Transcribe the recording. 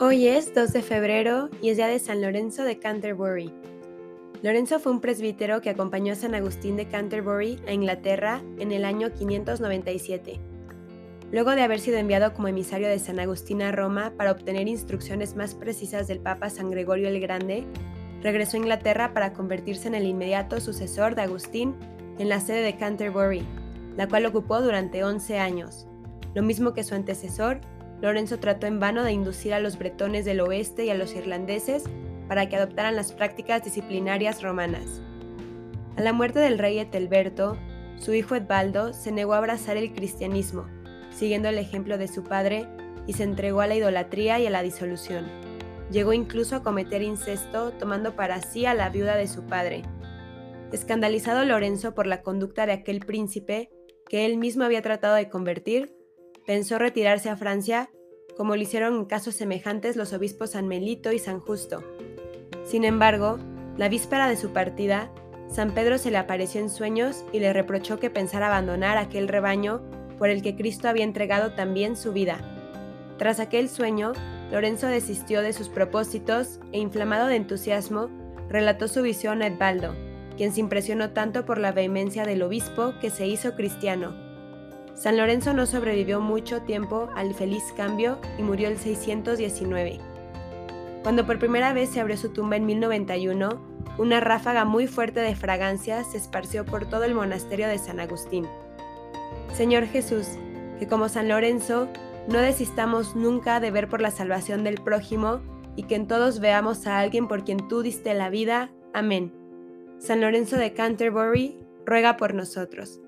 Hoy es 2 de febrero y es día de San Lorenzo de Canterbury. Lorenzo fue un presbítero que acompañó a San Agustín de Canterbury a Inglaterra en el año 597. Luego de haber sido enviado como emisario de San Agustín a Roma para obtener instrucciones más precisas del Papa San Gregorio el Grande, regresó a Inglaterra para convertirse en el inmediato sucesor de Agustín en la sede de Canterbury, la cual ocupó durante 11 años, lo mismo que su antecesor Lorenzo trató en vano de inducir a los bretones del oeste y a los irlandeses para que adoptaran las prácticas disciplinarias romanas. A la muerte del rey Etelberto, su hijo Edbaldo se negó a abrazar el cristianismo, siguiendo el ejemplo de su padre, y se entregó a la idolatría y a la disolución. Llegó incluso a cometer incesto, tomando para sí a la viuda de su padre. Escandalizado Lorenzo por la conducta de aquel príncipe, que él mismo había tratado de convertir, pensó retirarse a Francia, como lo hicieron en casos semejantes los obispos San Melito y San Justo. Sin embargo, la víspera de su partida, San Pedro se le apareció en sueños y le reprochó que pensara abandonar aquel rebaño por el que Cristo había entregado también su vida. Tras aquel sueño, Lorenzo desistió de sus propósitos e, inflamado de entusiasmo, relató su visión a Edbaldo, quien se impresionó tanto por la vehemencia del obispo que se hizo cristiano San Lorenzo no sobrevivió mucho tiempo al feliz cambio y murió el 619. Cuando por primera vez se abrió su tumba en 1091, una ráfaga muy fuerte de fragancia se esparció por todo el monasterio de San Agustín. Señor Jesús, que como San Lorenzo no desistamos nunca de ver por la salvación del prójimo y que en todos veamos a alguien por quien tú diste la vida. Amén. San Lorenzo de Canterbury, ruega por nosotros.